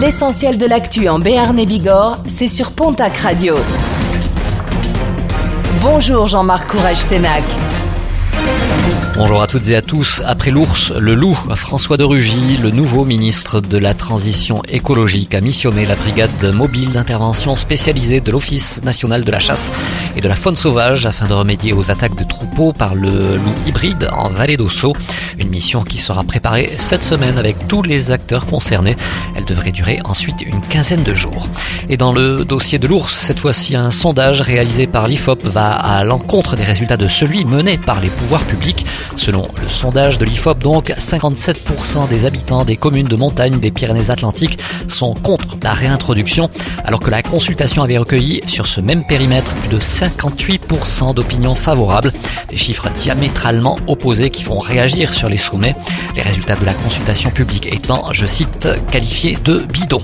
L'essentiel de l'actu en Béarn et Bigorre, c'est sur Pontac Radio. Bonjour Jean-Marc Courage-Sénac. Bonjour à toutes et à tous. Après l'ours, le loup, François de Rugy, le nouveau ministre de la Transition écologique, a missionné la brigade mobile d'intervention spécialisée de l'Office national de la chasse et de la faune sauvage afin de remédier aux attaques de troupeaux par le loup hybride en vallée d'Osso. Une mission qui sera préparée cette semaine avec tous les acteurs concernés. Elle devrait durer ensuite une quinzaine de jours. Et dans le dossier de l'ours, cette fois-ci, un sondage réalisé par l'IFOP va à l'encontre des résultats de celui mené par les pouvoirs publics. Selon le sondage de l'IFOP, donc, 57% des habitants des communes de montagne des Pyrénées-Atlantiques sont contre la réintroduction, alors que la consultation avait recueilli sur ce même périmètre plus de 58% d'opinions favorables. Des chiffres diamétralement opposés qui font réagir sur les sommets. Les résultats de la consultation publique étant, je cite, qualifiés de bidon.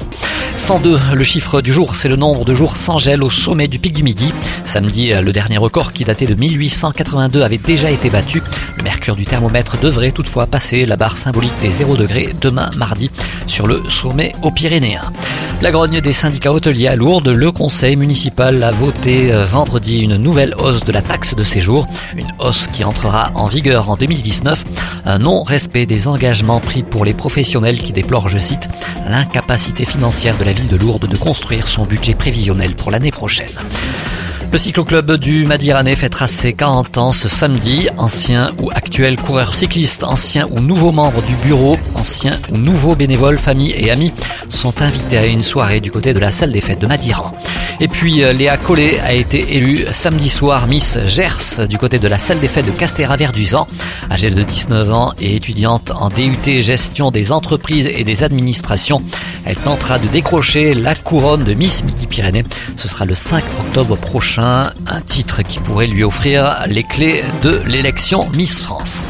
102, le chiffre du jour, c'est le nombre de jours sans gel au sommet du pic du Midi. Samedi, le dernier record qui datait de 1882 avait déjà été battu. Mercure du thermomètre devrait toutefois passer la barre symbolique des 0 degrés demain mardi sur le sommet aux Pyrénéens. La grogne des syndicats hôteliers à Lourdes, le conseil municipal a voté vendredi une nouvelle hausse de la taxe de séjour, une hausse qui entrera en vigueur en 2019, un non-respect des engagements pris pour les professionnels qui déplorent, je cite, l'incapacité financière de la ville de Lourdes de construire son budget prévisionnel pour l'année prochaine. Le cycloclub du Madiranais fêtera ses 40 ans ce samedi. Anciens ou actuels coureurs cyclistes, anciens ou nouveaux membres du bureau, anciens ou nouveaux bénévoles, familles et amis sont invités à une soirée du côté de la salle des fêtes de Madiran. Et puis euh, Léa Collet a été élue samedi soir Miss Gers du côté de la salle des fêtes de Castéra-Verduzan. Âgée de 19 ans et étudiante en DUT gestion des entreprises et des administrations, elle tentera de décrocher la couronne de Miss Midi-Pyrénées. Ce sera le 5 octobre prochain, un titre qui pourrait lui offrir les clés de l'élection Miss France.